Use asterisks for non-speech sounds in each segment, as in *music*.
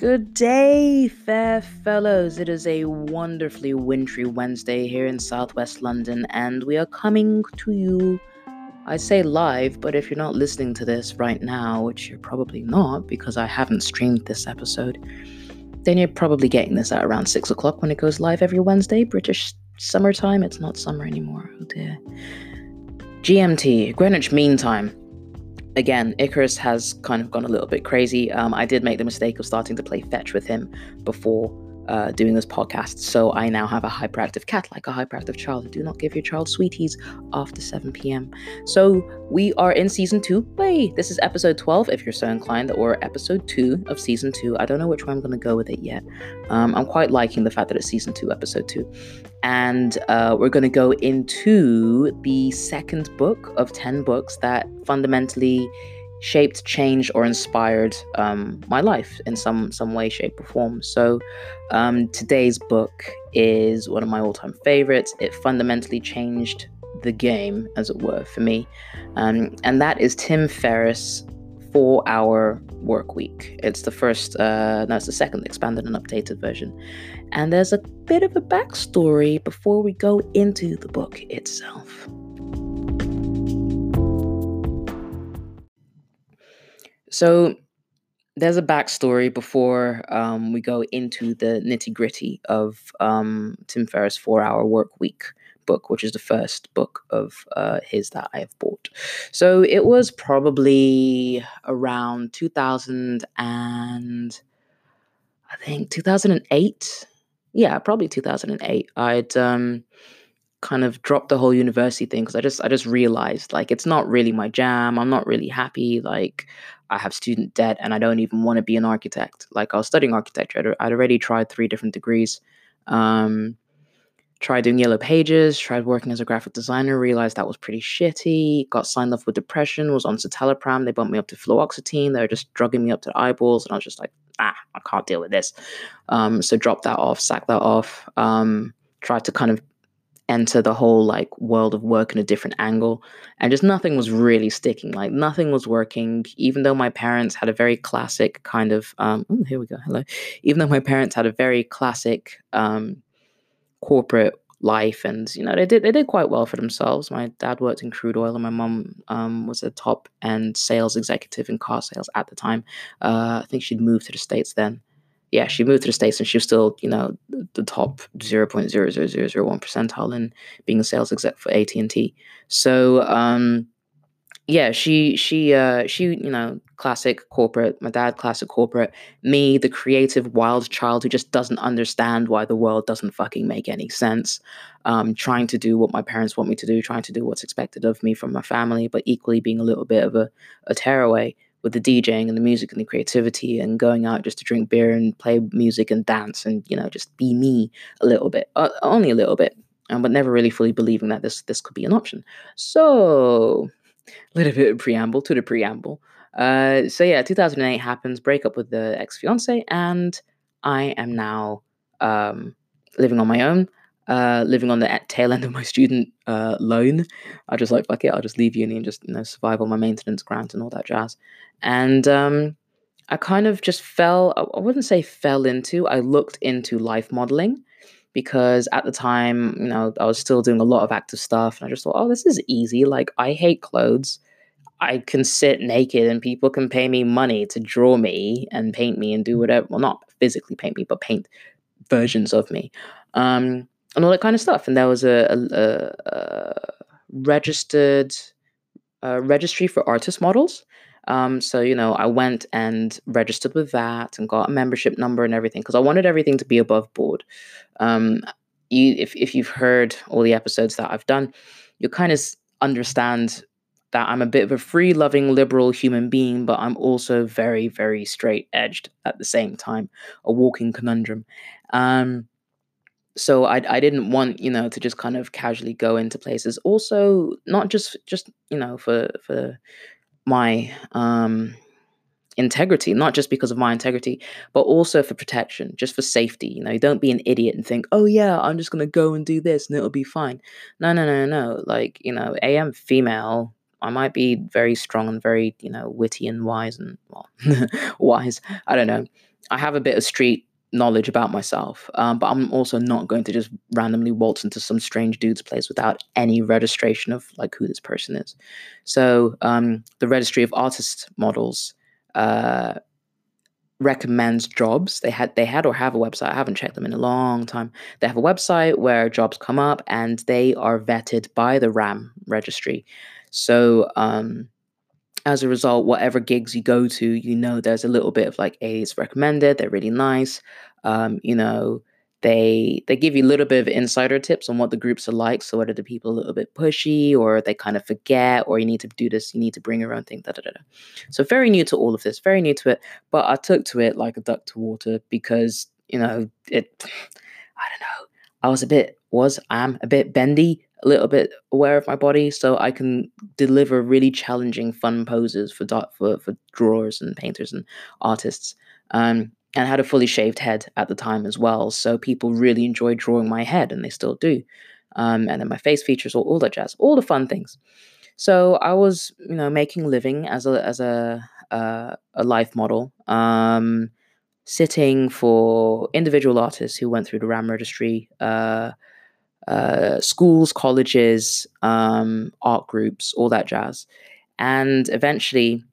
Good day, fair fellows. It is a wonderfully wintry Wednesday here in southwest London, and we are coming to you. I say live, but if you're not listening to this right now, which you're probably not because I haven't streamed this episode, then you're probably getting this at around 6 o'clock when it goes live every Wednesday, British summertime. It's not summer anymore. Oh dear. GMT, Greenwich Mean Time again, Icarus has kind of gone a little bit crazy. Um, I did make the mistake of starting to play fetch with him before uh, doing this podcast, so I now have a hyperactive cat, like a hyperactive child. Do not give your child sweeties after 7 p.m. So we are in season two. Wait, this is episode 12, if you're so inclined, or episode two of season two. I don't know which way I'm going to go with it yet. Um, I'm quite liking the fact that it's season two, episode two. And uh, we're going to go into the second book of 10 books that fundamentally shaped, changed, or inspired um, my life in some some way, shape, or form. So um, today's book is one of my all-time favorites. It fundamentally changed the game, as it were, for me, um, and that is Tim Ferriss. Four hour work week. It's the first, uh, no, it's the second expanded and updated version. And there's a bit of a backstory before we go into the book itself. So there's a backstory before um, we go into the nitty gritty of um, Tim Ferriss' Four Hour Work Week book, which is the first book of uh, his that I have bought. So it was probably around 2000 and I think 2008. Yeah, probably 2008. I'd um, kind of dropped the whole university thing because I just I just realized like it's not really my jam. I'm not really happy. Like I have student debt and I don't even want to be an architect. Like I was studying architecture. I'd, already tried three different degrees. Um, tried doing yellow pages, tried working as a graphic designer, realized that was pretty shitty, got signed off with depression, was on citalopram, they bumped me up to fluoxetine, they were just drugging me up to the eyeballs, and I was just like, ah, I can't deal with this. Um, so dropped that off, sacked that off, um, tried to kind of enter the whole like world of work in a different angle and just nothing was really sticking like nothing was working. Even though my parents had a very classic kind of um oh here we go hello. Even though my parents had a very classic um corporate life and you know they did they did quite well for themselves. My dad worked in crude oil and my mom um, was a top end sales executive in car sales at the time. Uh, i think she'd moved to the states then yeah, she moved to the States and she was still, you know, the top 0.0001 percentile in being a sales exec for AT&T. So, um, yeah, she, she, uh, she, you know, classic corporate, my dad, classic corporate, me, the creative wild child who just doesn't understand why the world doesn't fucking make any sense. Um, trying to do what my parents want me to do, trying to do what's expected of me from my family, but equally being a little bit of a, a tearaway with the DJing and the music and the creativity and going out just to drink beer and play music and dance and you know just be me a little bit, uh, only a little bit, um, but never really fully believing that this this could be an option. So, a little bit of preamble to the preamble. Uh, so yeah, 2008 happens, break up with the ex fiance, and I am now um, living on my own uh, living on the tail end of my student uh, loan. I just like fuck it, I'll just leave uni and just you know survive on my maintenance grant and all that jazz. And um, I kind of just fell. I wouldn't say fell into. I looked into life modeling because at the time, you know, I was still doing a lot of active stuff, and I just thought, oh, this is easy. Like I hate clothes. I can sit naked and people can pay me money to draw me and paint me and do whatever. Well, not physically paint me, but paint versions of me. Um, and all that kind of stuff. And there was a, a, a registered registry for artist models. Um, so you know, I went and registered with that and got a membership number and everything because I wanted everything to be above board. Um, you, if if you've heard all the episodes that I've done, you kind of understand that I'm a bit of a free loving liberal human being, but I'm also very, very straight edged at the same time, a walking conundrum. Um, so I I didn't want you know to just kind of casually go into places. Also, not just just you know for for my um integrity, not just because of my integrity, but also for protection, just for safety. You know, don't be an idiot and think, oh yeah, I'm just gonna go and do this and it'll be fine. No, no, no, no. Like you know, a I'm female. I might be very strong and very, you know, witty and wise and well, *laughs* wise. I don't know. I have a bit of street knowledge about myself, um, but I'm also not going to just randomly waltz into some strange dude's place without any registration of like who this person is. So um, the registry of artist models uh, recommends jobs. They had they had or have a website. I haven't checked them in a long time. They have a website where jobs come up and they are vetted by the RAM registry. So um, as a result, whatever gigs you go to, you know there's a little bit of like, hey, it's recommended. They're really nice. Um, you know, they they give you a little bit of insider tips on what the groups are like. So whether the people a little bit pushy or they kind of forget or you need to do this, you need to bring your own thing. Da, da, da, da. So very new to all of this, very new to it. But I took to it like a duck to water because you know it. *sighs* I don't know. I was a bit was I am a bit bendy, a little bit aware of my body, so I can deliver really challenging, fun poses for for for drawers and painters and artists. Um, and I had a fully shaved head at the time as well. So people really enjoyed drawing my head, and they still do. Um, and then my face features, all, all that jazz, all the fun things. So I was, you know, making living as a as a uh, a life model, um, sitting for individual artists who went through the RAM registry, uh, uh, schools, colleges, um, art groups, all that jazz. And eventually,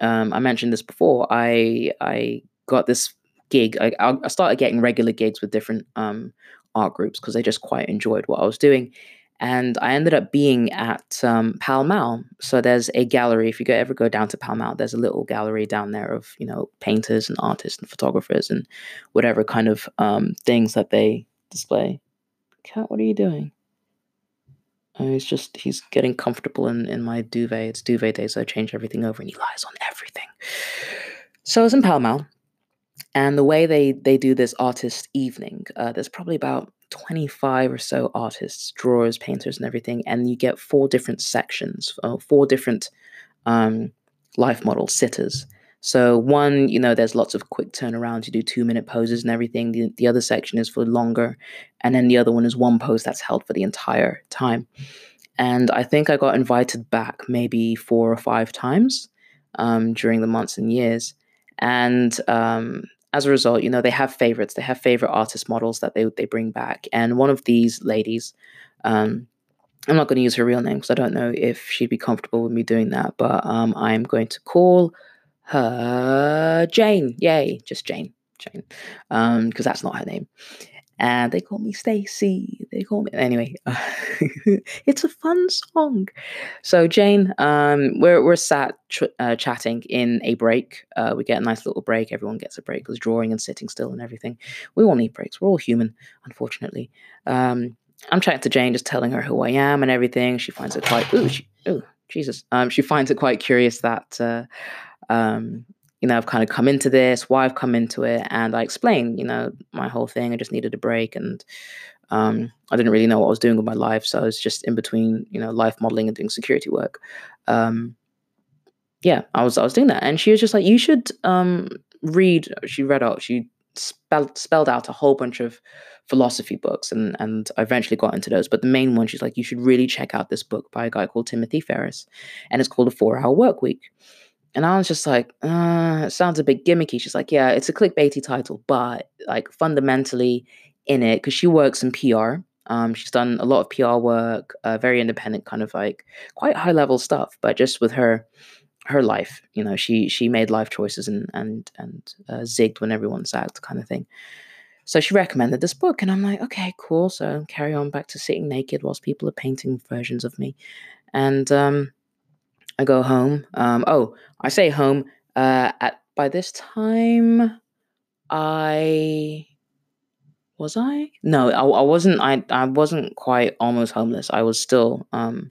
um, I mentioned this before. I I got this gig. I, I started getting regular gigs with different um, art groups because I just quite enjoyed what I was doing. And I ended up being at um, Pall Mall. So there's a gallery. If you ever go down to Pall Mall, there's a little gallery down there of you know painters and artists and photographers and whatever kind of um, things that they display. Cat, what are you doing? Oh, he's just he's getting comfortable in in my duvet. It's duvet day, so I change everything over, and he lies on everything. So I was in Pall Mall, and the way they they do this artist evening, uh, there's probably about 25 or so artists, drawers, painters, and everything, and you get four different sections, uh, four different um, life model sitters. So one, you know, there's lots of quick turnarounds. You do two minute poses and everything. The, the other section is for longer, and then the other one is one pose that's held for the entire time. And I think I got invited back maybe four or five times um, during the months and years. And um, as a result, you know, they have favorites. They have favorite artist models that they they bring back. And one of these ladies, um, I'm not going to use her real name because I don't know if she'd be comfortable with me doing that. But um, I'm going to call her Jane. Yay, just Jane, Jane, Um, because that's not her name and they call me Stacy. They call me anyway. *laughs* It's a fun song. So Jane, um, we're we're sat ch- uh, chatting in a break. Uh, we get a nice little break. Everyone gets a break because drawing and sitting still and everything. We all need breaks. We're all human, unfortunately. Um, I'm chatting to Jane, just telling her who I am and everything. She finds it quite ooh, she, ooh Jesus. Um, she finds it quite curious that uh, um, you know, I've kind of come into this, why I've come into it, and I explain, you know, my whole thing. I just needed a break, and um, I didn't really know what I was doing with my life, so I was just in between, you know, life modeling and doing security work. Um, yeah, I was I was doing that, and she was just like, "You should um, read." She read out. She spelled spelled out a whole bunch of philosophy books, and and I eventually got into those. But the main one, she's like, "You should really check out this book by a guy called Timothy Ferriss. and it's called A Four Hour Work Week." And I was just like, uh, it sounds a bit gimmicky. She's like, yeah, it's a clickbaity title, but like fundamentally in it, because she works in PR. Um, she's done a lot of PR work, uh, very independent, kind of like quite high level stuff. But just with her, her life, you know, she she made life choices and and and uh, zigged when everyone zagged, kind of thing. So she recommended this book, and I'm like, okay, cool. So carry on back to sitting naked whilst people are painting versions of me, and um, I go home. Um, oh, I say home. Uh, at by this time, I was I no, I, I wasn't. I I wasn't quite almost homeless. I was still um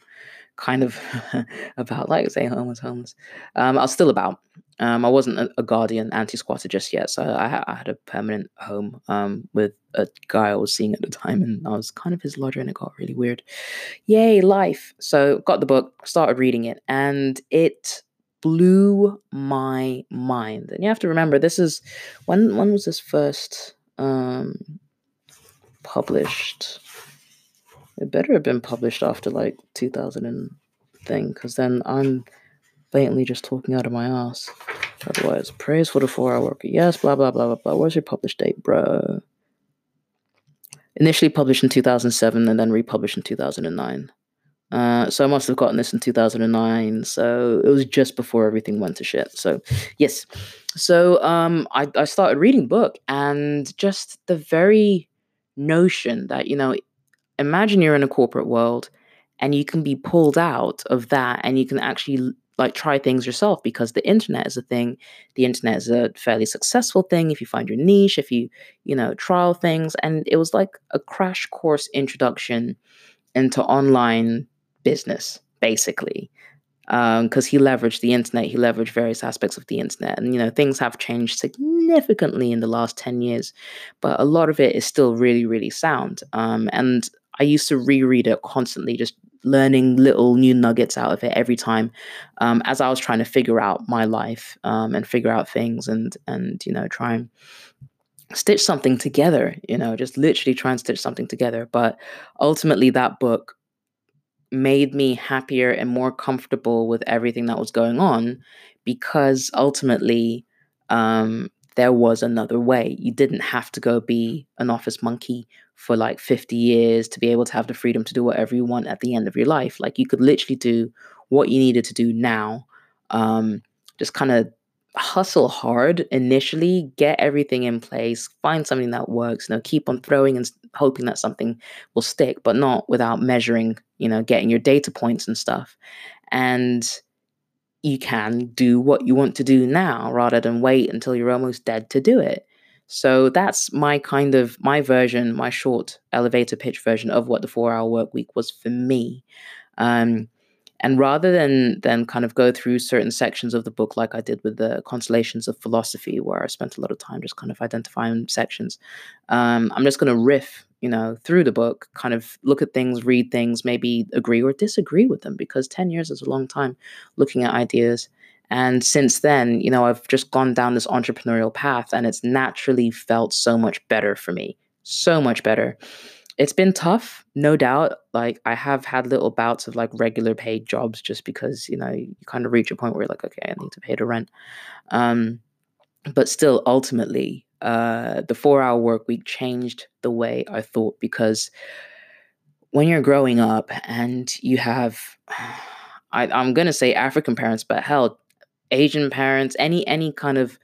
kind of *laughs* about like say homeless, homeless. Um, I was still about. Um, I wasn't a, a guardian anti squatter just yet, so I, I, had a permanent home um, with a guy I was seeing at the time, and I was kind of his lodger, and it got really weird. Yay, life! So got the book, started reading it, and it blew my mind. And you have to remember, this is when when was this first um, published? It better have been published after like 2000 and thing because then I'm blatantly just talking out of my ass. Otherwise, praise for the four hour work. Yes, blah, blah, blah, blah, blah. Where's your published date, bro? Initially published in 2007 and then republished in 2009. Uh, so I must have gotten this in 2009. So it was just before everything went to shit. So, yes. So um, I, I started reading book and just the very notion that, you know, imagine you're in a corporate world and you can be pulled out of that and you can actually like try things yourself because the internet is a thing. The internet is a fairly successful thing if you find your niche if you you know trial things. And it was like a crash course introduction into online business basically. Because um, he leveraged the internet. He leveraged various aspects of the internet. And you know things have changed significantly in the last 10 years but a lot of it is still really really sound. Um, and i used to reread it constantly just learning little new nuggets out of it every time um, as i was trying to figure out my life um, and figure out things and and you know try and stitch something together you know just literally try and stitch something together but ultimately that book made me happier and more comfortable with everything that was going on because ultimately um, there was another way. You didn't have to go be an office monkey for like 50 years to be able to have the freedom to do whatever you want at the end of your life. Like you could literally do what you needed to do now. Um, just kind of hustle hard initially, get everything in place, find something that works, you know, keep on throwing and hoping that something will stick, but not without measuring, you know, getting your data points and stuff. And you can do what you want to do now rather than wait until you're almost dead to do it. So that's my kind of my version, my short elevator pitch version of what the four hour work week was for me. Um, and rather than than kind of go through certain sections of the book like I did with the Constellations of Philosophy, where I spent a lot of time just kind of identifying sections, um, I'm just going to riff, you know, through the book, kind of look at things, read things, maybe agree or disagree with them, because ten years is a long time looking at ideas. And since then, you know, I've just gone down this entrepreneurial path, and it's naturally felt so much better for me, so much better it's been tough, no doubt. Like I have had little bouts of like regular paid jobs just because, you know, you kind of reach a point where you're like, okay, I need to pay the rent. Um, but still ultimately, uh, the four hour work week changed the way I thought because when you're growing up and you have *sighs* I, I'm gonna say African parents, but hell, Asian parents, any any kind of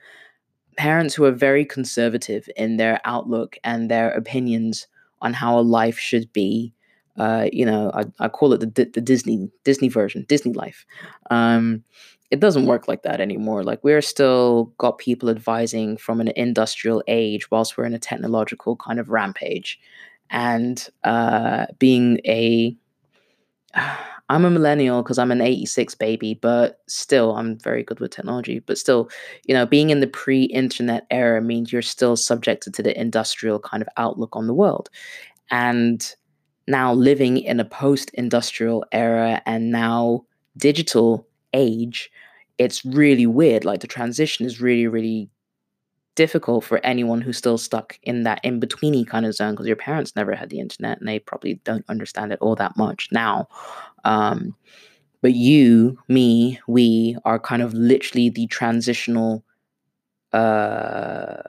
parents who are very conservative in their outlook and their opinions on how a life should be. Uh, you know, I, I call it the, the Disney Disney version, Disney life. Um, it doesn't work like that anymore. Like we're still got people advising from an industrial age whilst we're in a technological kind of rampage, and uh, being a I'm a millennial because I'm an 86 baby, but still, I'm very good with technology. But still, you know, being in the pre internet era means you're still subjected to the industrial kind of outlook on the world. And now living in a post industrial era and now digital age, it's really weird. Like the transition is really, really difficult for anyone who's still stuck in that in betweeny kind of zone because your parents never had the internet and they probably don't understand it all that much now. Um, but you, me, we are kind of literally the transitional uh,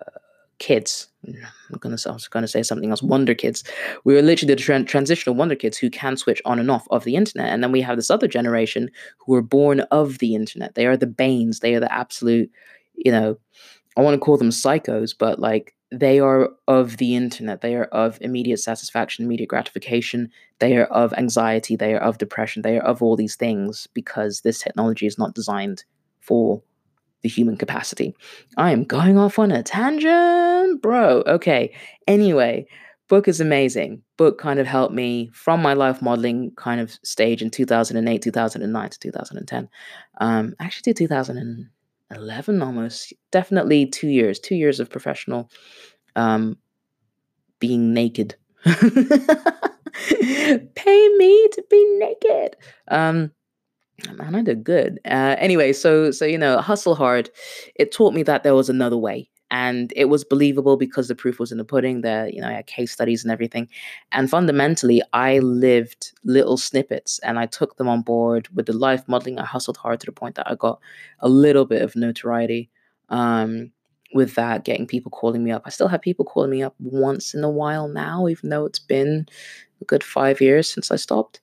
kids. I'm gonna, I was gonna say something else. Wonder kids. We are literally the tra- transitional wonder kids who can switch on and off of the internet, and then we have this other generation who are born of the internet. They are the banes. They are the absolute, you know, I want to call them psychos, but like they are of the internet. They are of immediate satisfaction, immediate gratification. They are of anxiety. They are of depression. They are of all these things because this technology is not designed for the human capacity. I am going off on a tangent, bro. Okay. Anyway, book is amazing. Book kind of helped me from my life modeling kind of stage in 2008, 2009 to 2010. Um, actually, 2000. 11 almost definitely two years two years of professional um being naked. *laughs* Pay me to be naked. Um man i did good. Uh anyway so so you know hustle hard. It taught me that there was another way and it was believable because the proof was in the pudding. There, you know, I had case studies and everything. And fundamentally, I lived little snippets and I took them on board with the life modeling. I hustled hard to the point that I got a little bit of notoriety. Um, with that, getting people calling me up. I still have people calling me up once in a while now, even though it's been a good five years since I stopped.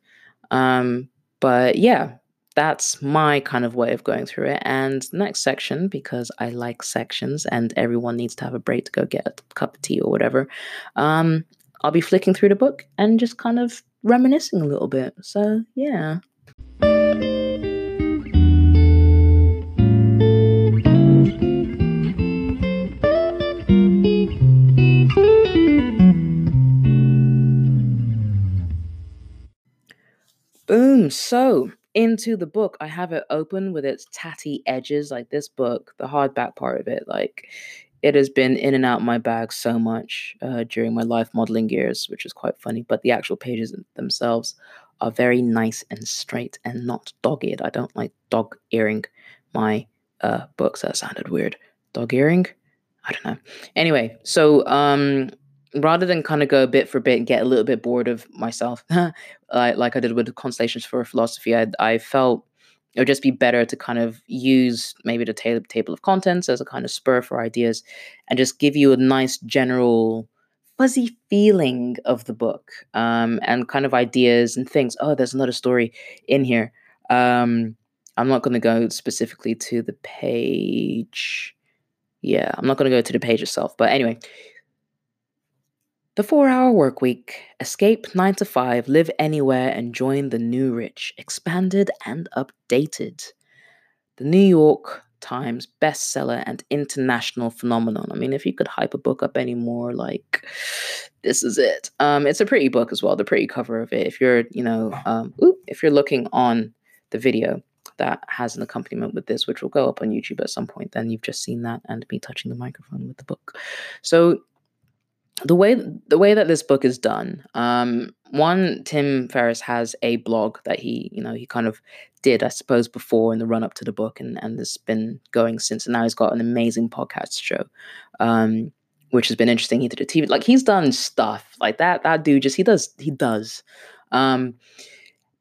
Um, but yeah, that's my kind of way of going through it. And next section, because I like sections and everyone needs to have a break to go get a cup of tea or whatever, um, I'll be flicking through the book and just kind of reminiscing a little bit. So, yeah. Boom. So, into the book, I have it open with its tatty edges. Like this book, the hardback part of it, like it has been in and out my bag so much uh, during my life modeling years, which is quite funny. But the actual pages themselves are very nice and straight and not dog-eared. I don't like dog earing my uh, books. That sounded weird. Dog earing? I don't know. Anyway, so um, rather than kind of go bit for bit and get a little bit bored of myself, *laughs* like, like I did with Constellations for Philosophy, I, I felt it would just be better to kind of use maybe the ta- table of contents as a kind of spur for ideas and just give you a nice general fuzzy feeling of the book um, and kind of ideas and things. Oh, there's another story in here. Um, I'm not going to go specifically to the page. Yeah, I'm not going to go to the page itself. But anyway, the four hour work week. Escape 9 to 5, live anywhere, and join the new rich, expanded and updated. The New York Times bestseller and international phenomenon. I mean, if you could hype a book up anymore, like this is it. Um, it's a pretty book as well, the pretty cover of it. If you're, you know, um, ooh, if you're looking on the video that has an accompaniment with this, which will go up on YouTube at some point, then you've just seen that and me touching the microphone with the book. So the way the way that this book is done um one tim ferriss has a blog that he you know he kind of did i suppose before in the run up to the book and and has been going since and now he's got an amazing podcast show um which has been interesting. He did a tv like he's done stuff like that that dude just he does he does. Um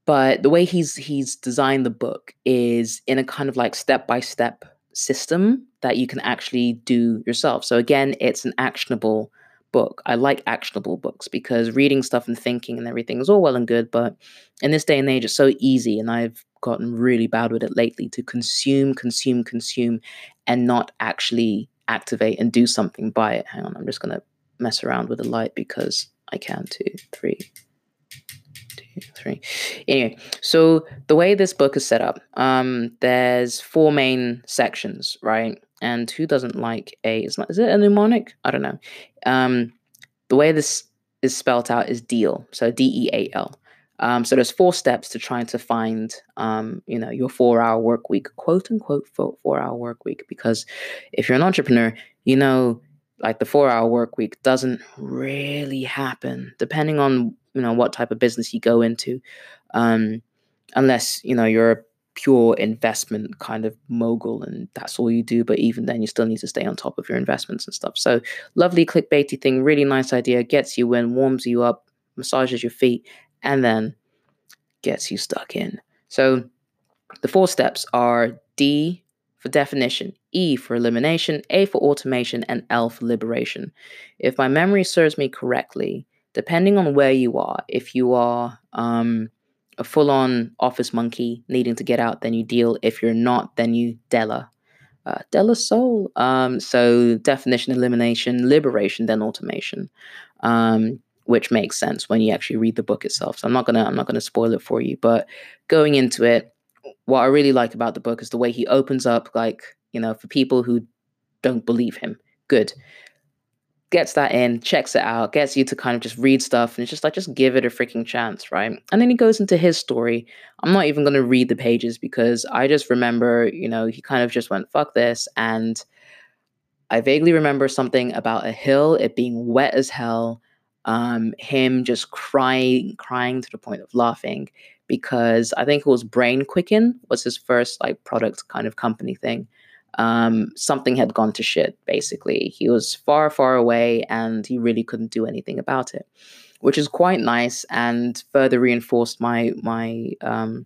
but the way he's he's designed the book is in a kind of like step by step system that you can actually do yourself. So again it's an actionable book. I like actionable books because reading stuff and thinking and everything is all well and good, but in this day and age, it's so easy, and I've gotten really bad with it lately to consume, consume, consume, and not actually activate and do something by it. Hang on, I'm just gonna mess around with the light because I can. Two, three, two, three. Anyway, so the way this book is set up, um, there's four main sections, right? And who doesn't like a? Is, it a mnemonic? I don't know. Um, the way this is spelled out is deal so d-e-a-l um, so there's four steps to trying to find um, you know your four hour work week quote unquote four, four hour work week because if you're an entrepreneur you know like the four hour work week doesn't really happen depending on you know what type of business you go into um, unless you know you're pure investment kind of mogul and that's all you do. But even then, you still need to stay on top of your investments and stuff. So, lovely clickbaity thing, really nice idea, gets you in, warms you up, massages your feet, and then gets you stuck in. So, the four steps are D for definition, E for elimination, A for automation, and L for liberation. If my memory serves me correctly, depending on where you are, if you are um, a full on office monkey needing to get out, then you deal. If you're not, then you Della. Uh, De La Soul. Um, so definition, elimination, liberation, then automation, um, which makes sense when you actually read the book itself. So I'm not gonna I'm not gonna spoil it for you, but going into it, what I really like about the book is the way he opens up. Like you know, for people who don't believe him, good gets that in, checks it out, gets you to kind of just read stuff, and it's just like, just give it a freaking chance, right? And then he goes into his story. I'm not even going to read the pages because I just remember, you know, he kind of just went, fuck this. And I vaguely remember something about a hill, it being wet as hell, um, him just crying, crying to the point of laughing because I think it was Brain Quicken was his first like product kind of company thing. Um, something had gone to shit, basically. He was far, far away and he really couldn't do anything about it, which is quite nice and further reinforced my, my, um,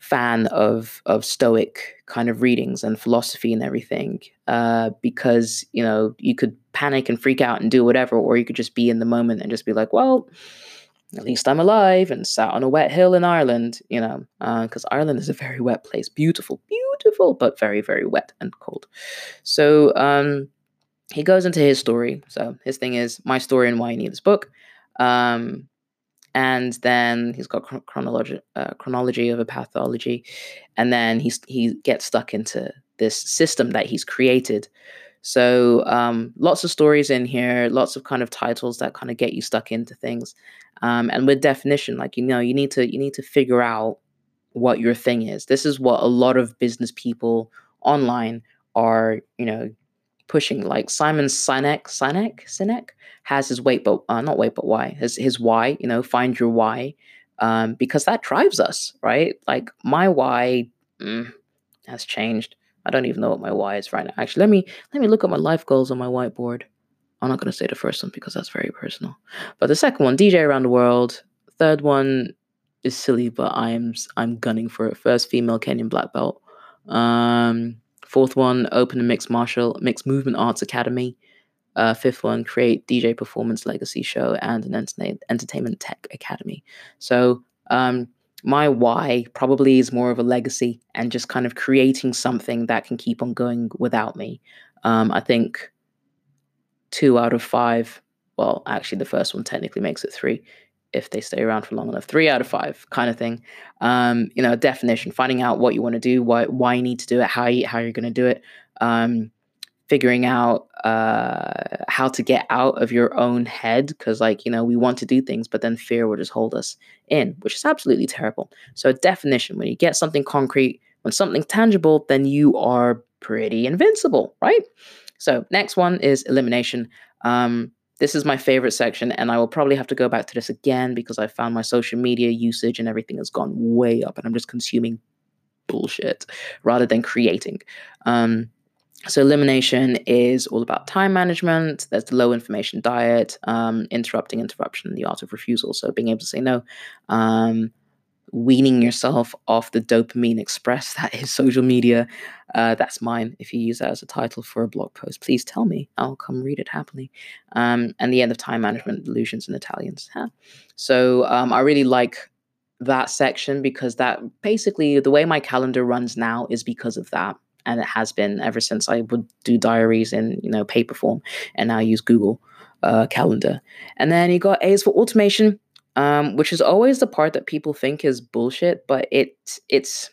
fan of of stoic kind of readings and philosophy and everything uh, because you know you could panic and freak out and do whatever or you could just be in the moment and just be like well at least I'm alive and sat on a wet hill in Ireland, you know, because uh, Ireland is a very wet place. Beautiful, beautiful, but very, very wet and cold. So um, he goes into his story. So his thing is my story and why I need this book. Um, and then he's got chronology, uh, chronology of a pathology, and then he's he gets stuck into this system that he's created so um, lots of stories in here, lots of kind of titles that kind of get you stuck into things. Um, and with definition, like you know, you need to you need to figure out what your thing is. This is what a lot of business people online are, you know, pushing. Like Simon Sinek, Sinek, Sinek has his weight, but uh, not weight, but why his his why. You know, find your why, um, because that drives us, right? Like my why mm, has changed. I don't even know what my why is right now. Actually, let me let me look at my life goals on my whiteboard. I'm not to say the first one because that's very personal. But the second one, DJ around the world. Third one is silly, but I'm I'm gunning for it. First female Kenyan black belt. Um, fourth one, open a mixed martial mixed movement arts academy. Uh, fifth one, create DJ performance legacy show and an entertainment tech academy. So um, my why probably is more of a legacy and just kind of creating something that can keep on going without me. Um, I think two out of five, well, actually, the first one technically makes it three if they stay around for long enough. Three out of five, kind of thing. Um, you know, definition, finding out what you want to do, why why you need to do it, how you, how you're going to do it. Um, figuring out uh, how to get out of your own head because like you know we want to do things but then fear will just hold us in which is absolutely terrible. So definition when you get something concrete when something tangible then you are pretty invincible right? So next one is elimination. Um, this is my favorite section and i will probably have to go back to this again because i found my social media usage and everything has gone way up and i'm just consuming bullshit rather than creating. Um, so elimination is all about time management. There's the low information diet, um, interrupting interruption, the art of refusal. So being able to say no, um, weaning yourself off the dopamine express *laughs* that is social media. Uh, that's mine. If you use that as a title for a blog post, please tell me. I'll come read it happily. Um, and the end of time management, illusions and Italians. Huh? So um, I really like that section because that basically the way my calendar runs now is because of that and it has been ever since I would do diaries in you know paper form, and now use Google uh, Calendar. And then you got A's for automation, um, which is always the part that people think is bullshit, but it it's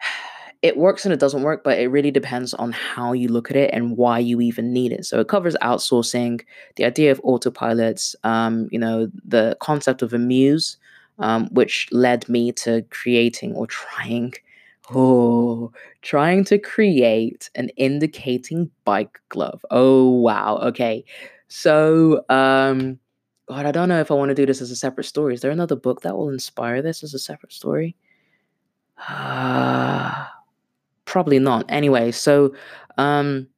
*sighs* it works and it doesn't work, but it really depends on how you look at it and why you even need it. So it covers outsourcing, the idea of autopilots, um, you know, the concept of a muse, um, which led me to creating or trying Oh, trying to create an indicating bike glove. Oh, wow. Okay. So, um, God, I don't know if I want to do this as a separate story. Is there another book that will inspire this as a separate story? Uh, probably not. Anyway, so, um,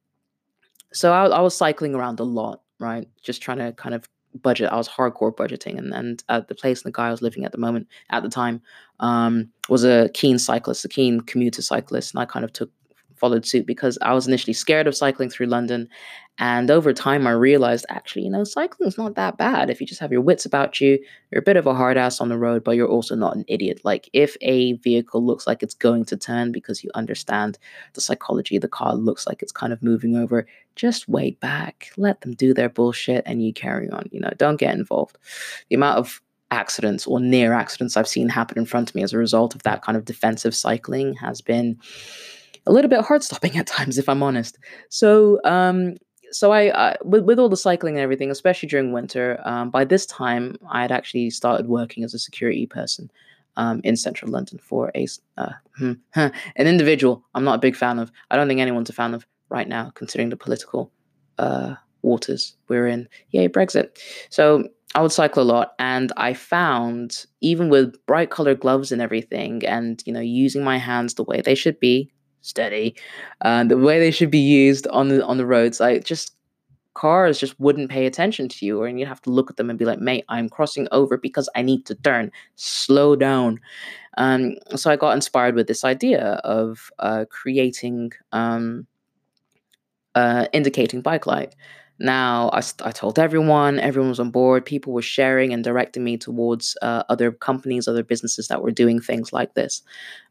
so I, I was cycling around a lot, right? Just trying to kind of budget. I was hardcore budgeting, and and uh, the place and the guy I was living at the moment at the time um, was a keen cyclist, a keen commuter cyclist, and I kind of took followed suit because I was initially scared of cycling through London. And over time, I realized actually, you know, cycling is not that bad if you just have your wits about you. You're a bit of a hard ass on the road, but you're also not an idiot. Like, if a vehicle looks like it's going to turn because you understand the psychology, the car looks like it's kind of moving over, just wait back, let them do their bullshit, and you carry on. You know, don't get involved. The amount of accidents or near accidents I've seen happen in front of me as a result of that kind of defensive cycling has been a little bit heart stopping *laughs* at times, if I'm honest. So, um, so I, I with, with all the cycling and everything, especially during winter, um, by this time I had actually started working as a security person um, in central London for a uh, hmm, an individual. I'm not a big fan of. I don't think anyone's a fan of right now, considering the political uh, waters we're in. Yay, Brexit. So I would cycle a lot, and I found even with bright colored gloves and everything, and you know using my hands the way they should be, steady, uh, the way they should be used on the on the roads. Like just cars just wouldn't pay attention to you, or and you'd have to look at them and be like, "Mate, I'm crossing over because I need to turn. Slow down." Um, so I got inspired with this idea of uh, creating um, uh, indicating bike light. Now, I, I told everyone, everyone was on board. People were sharing and directing me towards uh, other companies, other businesses that were doing things like this.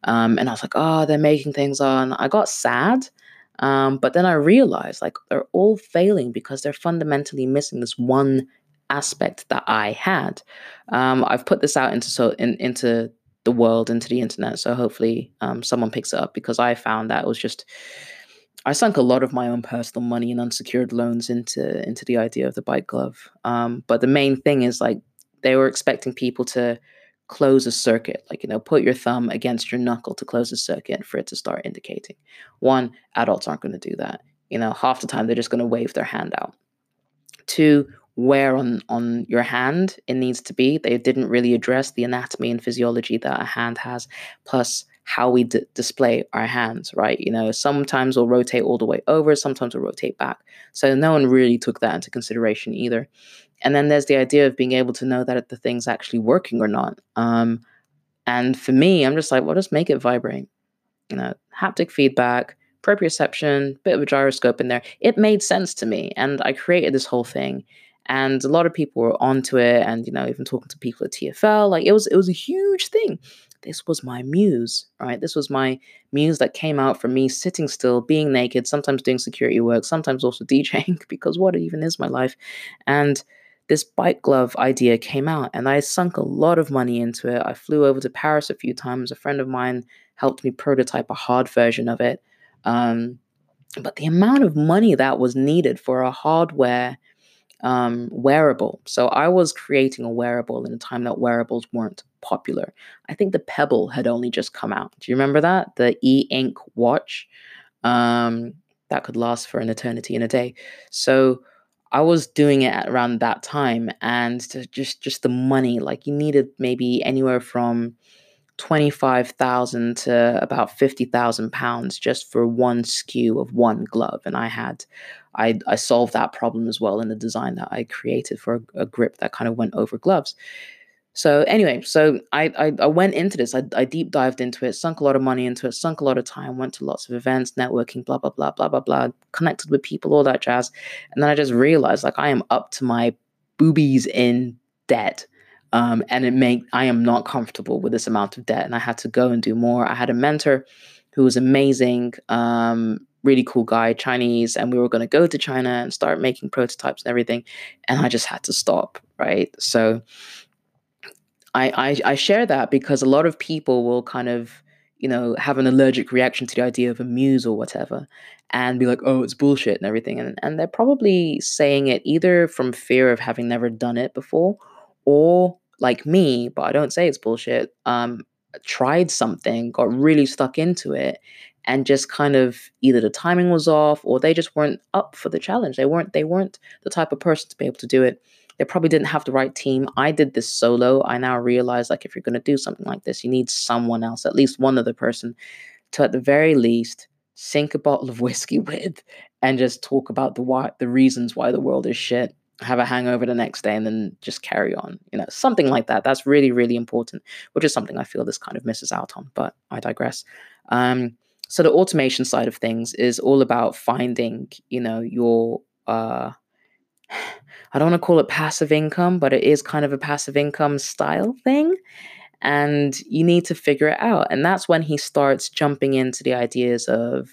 Um, and I was like, oh, they're making things on. I got sad. Um, but then I realized like they're all failing because they're fundamentally missing this one aspect that I had. Um, I've put this out into so in, into the world, into the internet. So hopefully um, someone picks it up because I found that it was just I sunk a lot of my own personal money and unsecured loans into into the idea of the bike glove. Um, but the main thing is like they were expecting people to close a circuit, like you know, put your thumb against your knuckle to close a circuit for it to start indicating. One, adults aren't going to do that. You know, half the time they're just going to wave their hand out. Two, where on on your hand it needs to be. They didn't really address the anatomy and physiology that a hand has. Plus, how we d- display our hands, right? You know, sometimes we'll rotate all the way over, sometimes we'll rotate back. So no one really took that into consideration either. And then there's the idea of being able to know that the thing's actually working or not. Um, and for me, I'm just like, well, just make it vibrate. You know, haptic feedback, proprioception, bit of a gyroscope in there. It made sense to me, and I created this whole thing. And a lot of people were onto it, and you know, even talking to people at TFL, like it was, it was a huge thing this was my muse, right? This was my muse that came out from me sitting still, being naked, sometimes doing security work, sometimes also *laughs* DJing, because what even is my life? And this bike glove idea came out, and I sunk a lot of money into it. I flew over to Paris a few times. A friend of mine helped me prototype a hard version of it. Um, but the amount of money that was needed for a hardware um, wearable. So I was creating a wearable in a time that wearables weren't popular. I think the Pebble had only just come out. Do you remember that? The e ink watch um, that could last for an eternity in a day. So I was doing it around that time, and just just the money, like you needed maybe anywhere from 25,000 to about 50,000 pounds just for one SKU of one glove. And I had, I, I solved that problem as well in the design that I created for a, a grip that kind of went over gloves. So anyway, so I, I, I went into this. I, I deep dived into it, sunk a lot of money into it, sunk a lot of time, went to lots of events, networking, blah blah blah blah blah blah, connected with people, all that jazz. And then I just realized like I am up to my boobies in debt um, and it made I am not comfortable with this amount of debt, and I had to go and do more. I had a mentor who was amazing, um, really cool guy, Chinese, and we were going to go to China and start making prototypes and everything, and I just had to stop. Right, so I, I I share that because a lot of people will kind of you know have an allergic reaction to the idea of a muse or whatever and be like oh it's bullshit and everything and, and they're probably saying it either from fear of having never done it before or like me, but I don't say it's bullshit, um, tried something, got really stuck into it, and just kind of either the timing was off or they just weren't up for the challenge. They weren't they weren't the type of person to be able to do it. They probably didn't have the right team. I did this solo. I now realize like if you're going to do something like this, you need someone else, at least one other person to at the very least sink a bottle of *laughs* whiskey with and just talk about the why the reasons why the world is shit have a hangover the next day and then just carry on you know something like that that's really really important which is something i feel this kind of misses out on but i digress um, so the automation side of things is all about finding you know your uh, *sighs* i don't want to call it passive income but it is kind of a passive income style thing and you need to figure it out and that's when he starts jumping into the ideas of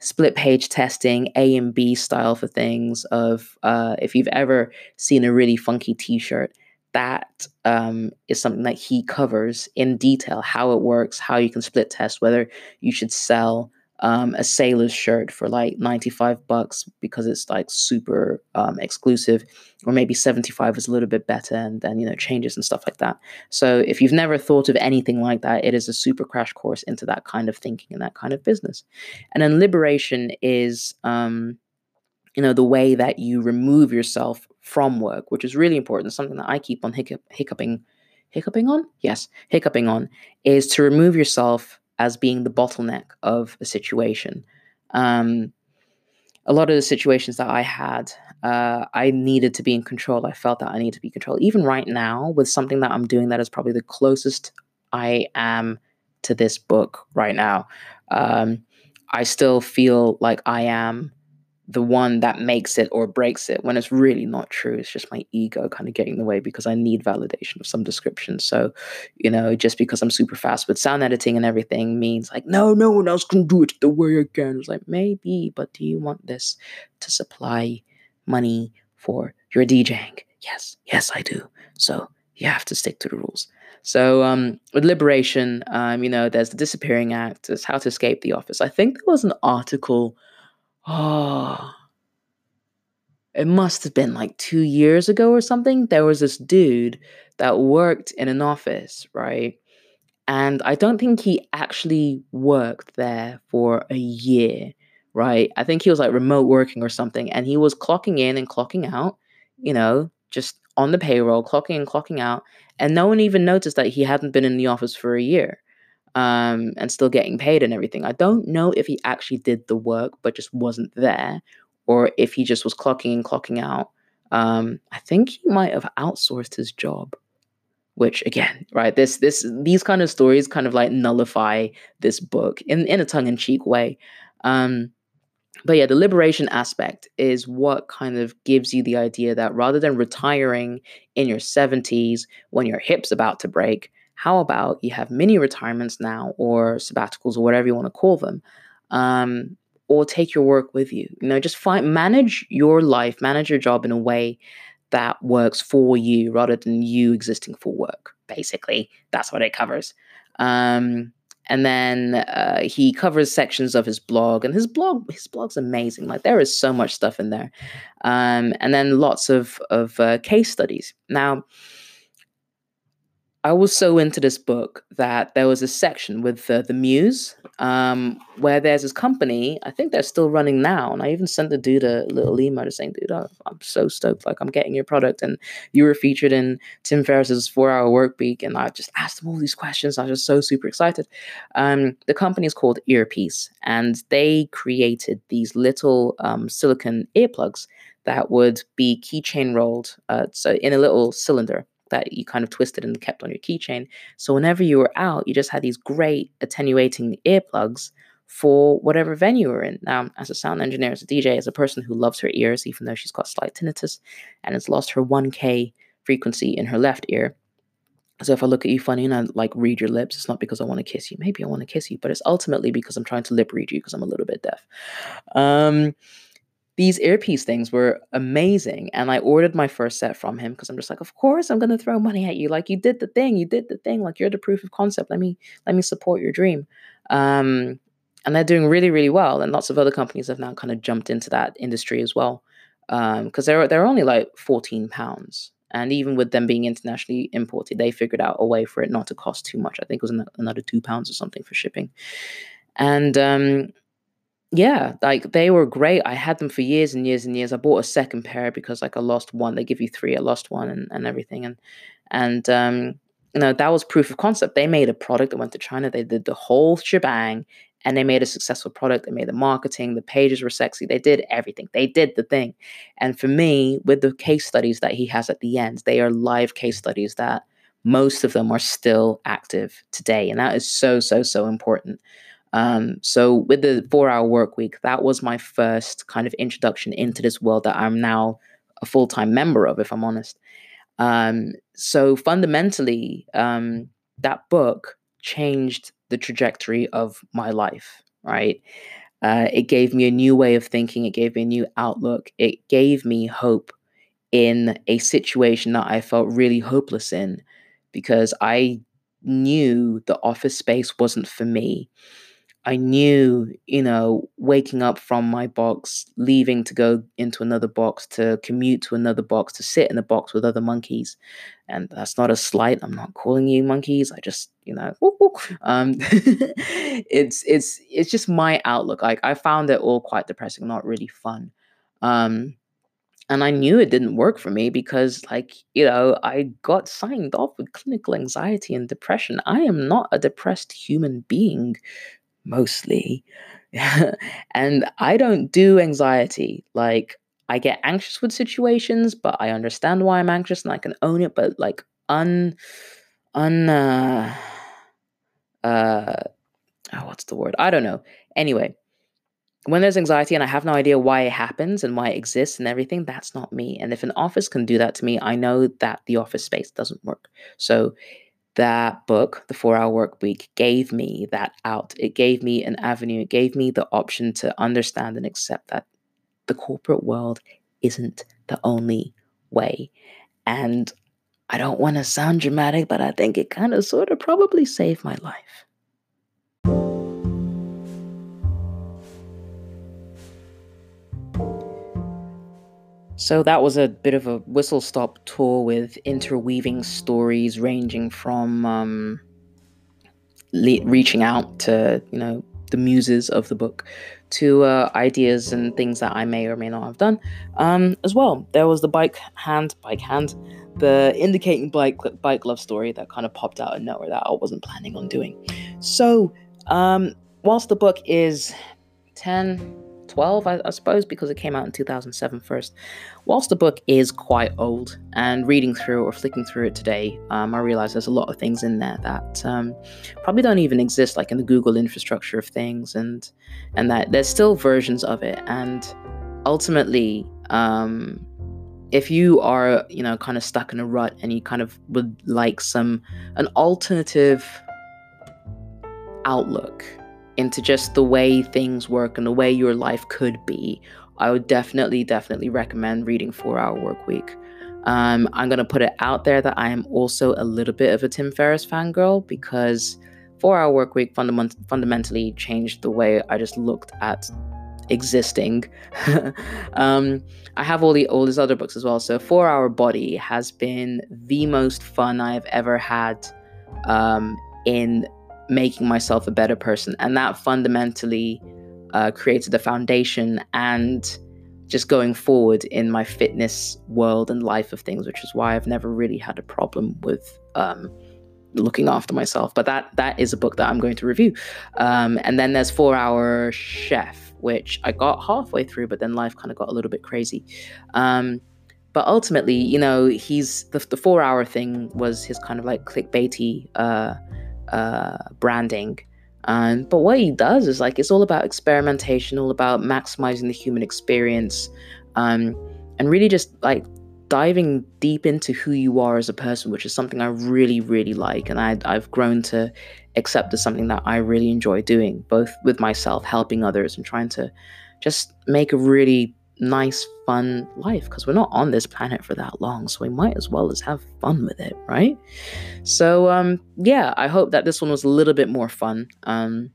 split page testing, A and B style for things. Of uh, if you've ever seen a really funky T-shirt, that um, is something that he covers in detail how it works, how you can split test, whether you should sell um, a sailor's shirt for like 95 bucks because it's like super um, exclusive, or maybe 75 is a little bit better, and then, you know, changes and stuff like that. So if you've never thought of anything like that, it is a super crash course into that kind of thinking and that kind of business. And then liberation is, um, you know, the way that you remove yourself from work, which is really important. Something that I keep on hiccup- hiccuping, hiccuping on? Yes, hiccuping on, is to remove yourself as being the bottleneck of a situation. Um, a lot of the situations that I had, uh, I needed to be in control. I felt that I need to be control. Even right now, with something that I'm doing that is probably the closest I am to this book right now, um, I still feel like I am the one that makes it or breaks it when it's really not true. It's just my ego kind of getting in the way because I need validation of some description. So, you know, just because I'm super fast with sound editing and everything means like, no, no one else can do it the way I can. It's like, maybe, but do you want this to supply money for your DJing? Yes, yes, I do. So you have to stick to the rules. So um, with liberation, um, you know, there's the disappearing act, there's how to escape the office. I think there was an article oh, it must have been like two years ago or something. There was this dude that worked in an office, right? And I don't think he actually worked there for a year, right? I think he was like remote working or something. And he was clocking in and clocking out, you know, just on the payroll, clocking and clocking out. And no one even noticed that he hadn't been in the office for a year um, and still getting paid and everything. I don't know if he actually did the work but just wasn't there, or if he just was clocking in, clocking out. Um, I think he might have outsourced his job. Which again, right? This this these kind of stories kind of like nullify this book in in a tongue in cheek way. Um, but yeah, the liberation aspect is what kind of gives you the idea that rather than retiring in your 70s when your hip's about to break, how about you have mini retirements now or sabbaticals or whatever you want to call them um, or take your work with you you know just find manage your life manage your job in a way that works for you rather than you existing for work basically that's what it covers. Um, and then uh, he covers sections of his blog and his blog his blog's amazing like there is so much stuff in there um, and then lots of of uh, case studies. Now I was so into this book that there was a section with uh, the Muse um, where there's this company. I think they're still running now, and I even sent the dude a little email just saying, "Dude, I'm so stoked! Like, I'm getting your product, and you were featured in Tim Ferriss's Four Hour Work Week." And I just asked him all these questions. I was just so super excited. Um, the company is called EarPeace, and they created these little um, silicon earplugs that would be keychain rolled, uh, so in a little cylinder that you kind of twisted and kept on your keychain. So whenever you were out, you just had these great attenuating earplugs for whatever venue you're in. Now, as a sound engineer, as a DJ, as a person who loves her ears, even though she's got slight tinnitus and has lost her 1K frequency in her left ear. So if I look at you funny and I like read your lips, it's not because I want to kiss you. Maybe I want to kiss you, but it's ultimately because I'm trying to lip read you because I'm a little bit deaf. Um, these EarPeace things were amazing. And I ordered my first set from him because I'm just like, of course I'm gonna throw money at you. Like you did the thing, you did the thing, like you're the proof of concept. Let me let me support your dream. Um, and they're doing really, really well. And lots of other companies have now kind of jumped into that industry as well. because um, they're they're only like 14 pounds. And even with them being internationally imported, they figured out a way for it not to cost too much. I think it was another two pounds or something for shipping. And um, yeah, like they were great. I had them for years and years and years. I bought a second pair because like I lost one. They give you three. I lost one and, and everything. And and um, you know, that was proof of concept. They made a product that went to China. They did the whole shebang and they made a successful product. They made the marketing, the pages were sexy. They did everything. They did the thing. And for me, with the case studies that he has at the end, they are live case studies that most of them are still active today. And that is so, so, so important. Um, so with the four hour work week, that was my first kind of introduction into this world that I'm now a full time member of, if I'm honest. Um, so fundamentally, um, that book changed the trajectory of my life, right? Uh, it gave me a new way of thinking. It gave me a new outlook. It gave me hope in a situation that I felt really hopeless in because I knew the office space wasn't for me. I knew, you know, waking up from my box, leaving to go into another box, to commute to another box, to sit in a box with other monkeys. And that's not a slight. I'm not calling you monkeys. I just, you know, um, *laughs* it's it's it's just my outlook. Like I found it all quite depressing, not really fun. Um, and I knew it didn't work for me because, like, you know, I got signed off with clinical anxiety and depression. I am not a depressed human being, mostly. *laughs* and I don't do anxiety. Like, I get anxious with situations, but I understand why I'm anxious and I can own it. But, like, un, un, uh, uh, oh, what's the word? I don't know. Anyway, when there's anxiety and I have no idea why it happens and why it exists and everything, that's not me. And if an office can do that to me, I know that the office space doesn't work. So that book, The Four Hour Work Week, gave me that out. It gave me an avenue. It gave me the option to understand and accept that the corporate world isn't the only way. And I don't want to sound dramatic, but I think it kind of sort of probably saved my life. So that was a bit of a whistle stop tour with interweaving stories ranging from um, le- reaching out to, you know, the muses of the book to uh, ideas and things that I may or may not have done. Um, as well, there was the bike hand, bike hand, the indicating bike bike love story that kind of popped out of nowhere that I wasn't planning on doing. So, um, whilst the book is 10 12, I, I, suppose, because it came out in 2007 first. Whilst the book is quite old, and reading through or flicking through it today, um, I realize there's a lot of things in there that um, probably don't even exist, like in the Google infrastructure of things, and and that there's still versions of it. And ultimately, um, if you are, you know, kind of stuck in a rut and you kind of would like some an alternative outlook into just the way things work and the way your life could be, I would definitely, definitely recommend reading Four Hour Work Week. Um, I'm going to put it out there that I am also a little bit of a Tim Ferriss fangirl because Four Hour Work Week fundament- fundamentally changed the way I just looked at existing. *laughs* um, I have all the all these other books as well. So Four Hour Body has been the most fun I've ever had um, in making myself a better person. And that fundamentally uh, created the foundation and just going forward in my fitness world and life of things, which is why I've never really had a problem with um, looking after myself. But that that is a book that I'm going to review. Um, and then there's Four Hour Chef, which I got halfway through, but then life kind of got a little bit crazy. Um, but ultimately, you know, he's the, the four hour thing was his kind of like clickbaity uh, uh, branding. Um, but what he does is like it's all about experimentation, all about maximizing the human experience, um, and really just like diving deep into who you are as a person, which is something I really, really like, and I, I've grown to accept as something that I really enjoy doing, both with myself, helping others, and trying to just make a really nice, fun life because we're not on this planet for that long. So we might as well as have fun with it, right? So, um, yeah, I hope that this one was a little bit more fun. Um,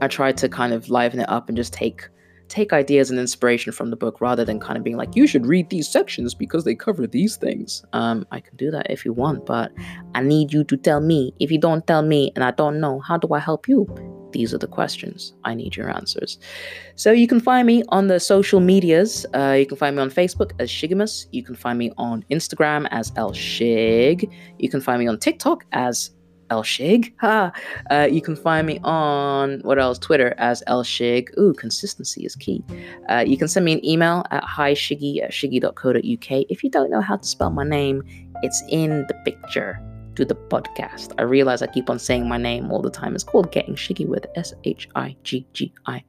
I tried to kind of liven it up and just take take ideas and inspiration from the book rather than kind of being like, you should read these sections because they cover these things. Um, I can do that if you want, but I need you to tell me. If you don't tell me and I don't know, how do I help you? These are the questions. I need your answers. So you can find me on the social medias. Uh, you can find me on Facebook as Shiggimus. You can find me on Instagram as El Shig. You can find me on TikTok as El Shig. *laughs* Ha! Uh, you can find me on what else? Twitter as El Shig. Ooh, consistency is key. Uh, you can send me an email at hishiggi at shiggi.co.uk. If you don't know how to spell my name, it's in the picture to the podcast. I realize I keep on saying my name all the time. It's called Getting Shiggi with S H I G G I.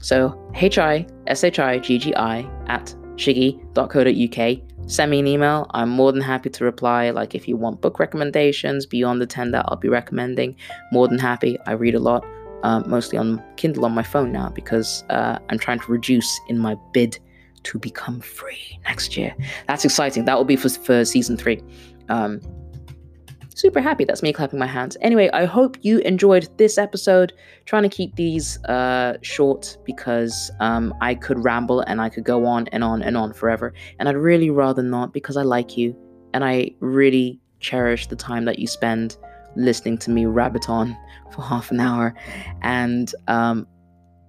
So H I S H I G G I at shiggi.co.uk. Send me an email. I'm more than happy to reply. Like if you want book recommendations beyond the 10 that I'll be recommending, more than happy. I read a lot, uh, mostly on Kindle on my phone now because uh, I'm trying to reduce in my bid to become free next year. That's exciting. That will be for, for season three. Um, super happy. That's me clapping my hands. Anyway, I hope you enjoyed this episode. Trying to keep these uh, short because um, I could ramble and I could go on and on and on forever. And I'd really rather not because I like you and I really cherish the time that you spend listening to me rabbit on *laughs* for half an hour. And um,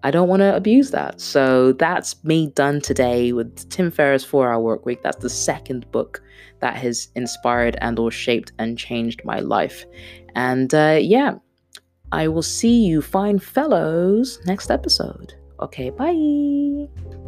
I don't want to abuse that. So that's me done today with Tim Ferriss 4 Hour Work Week. That's the second book that has inspired and or shaped and changed my life. And uh, yeah, I will see you fine fellows next episode. Okay, bye.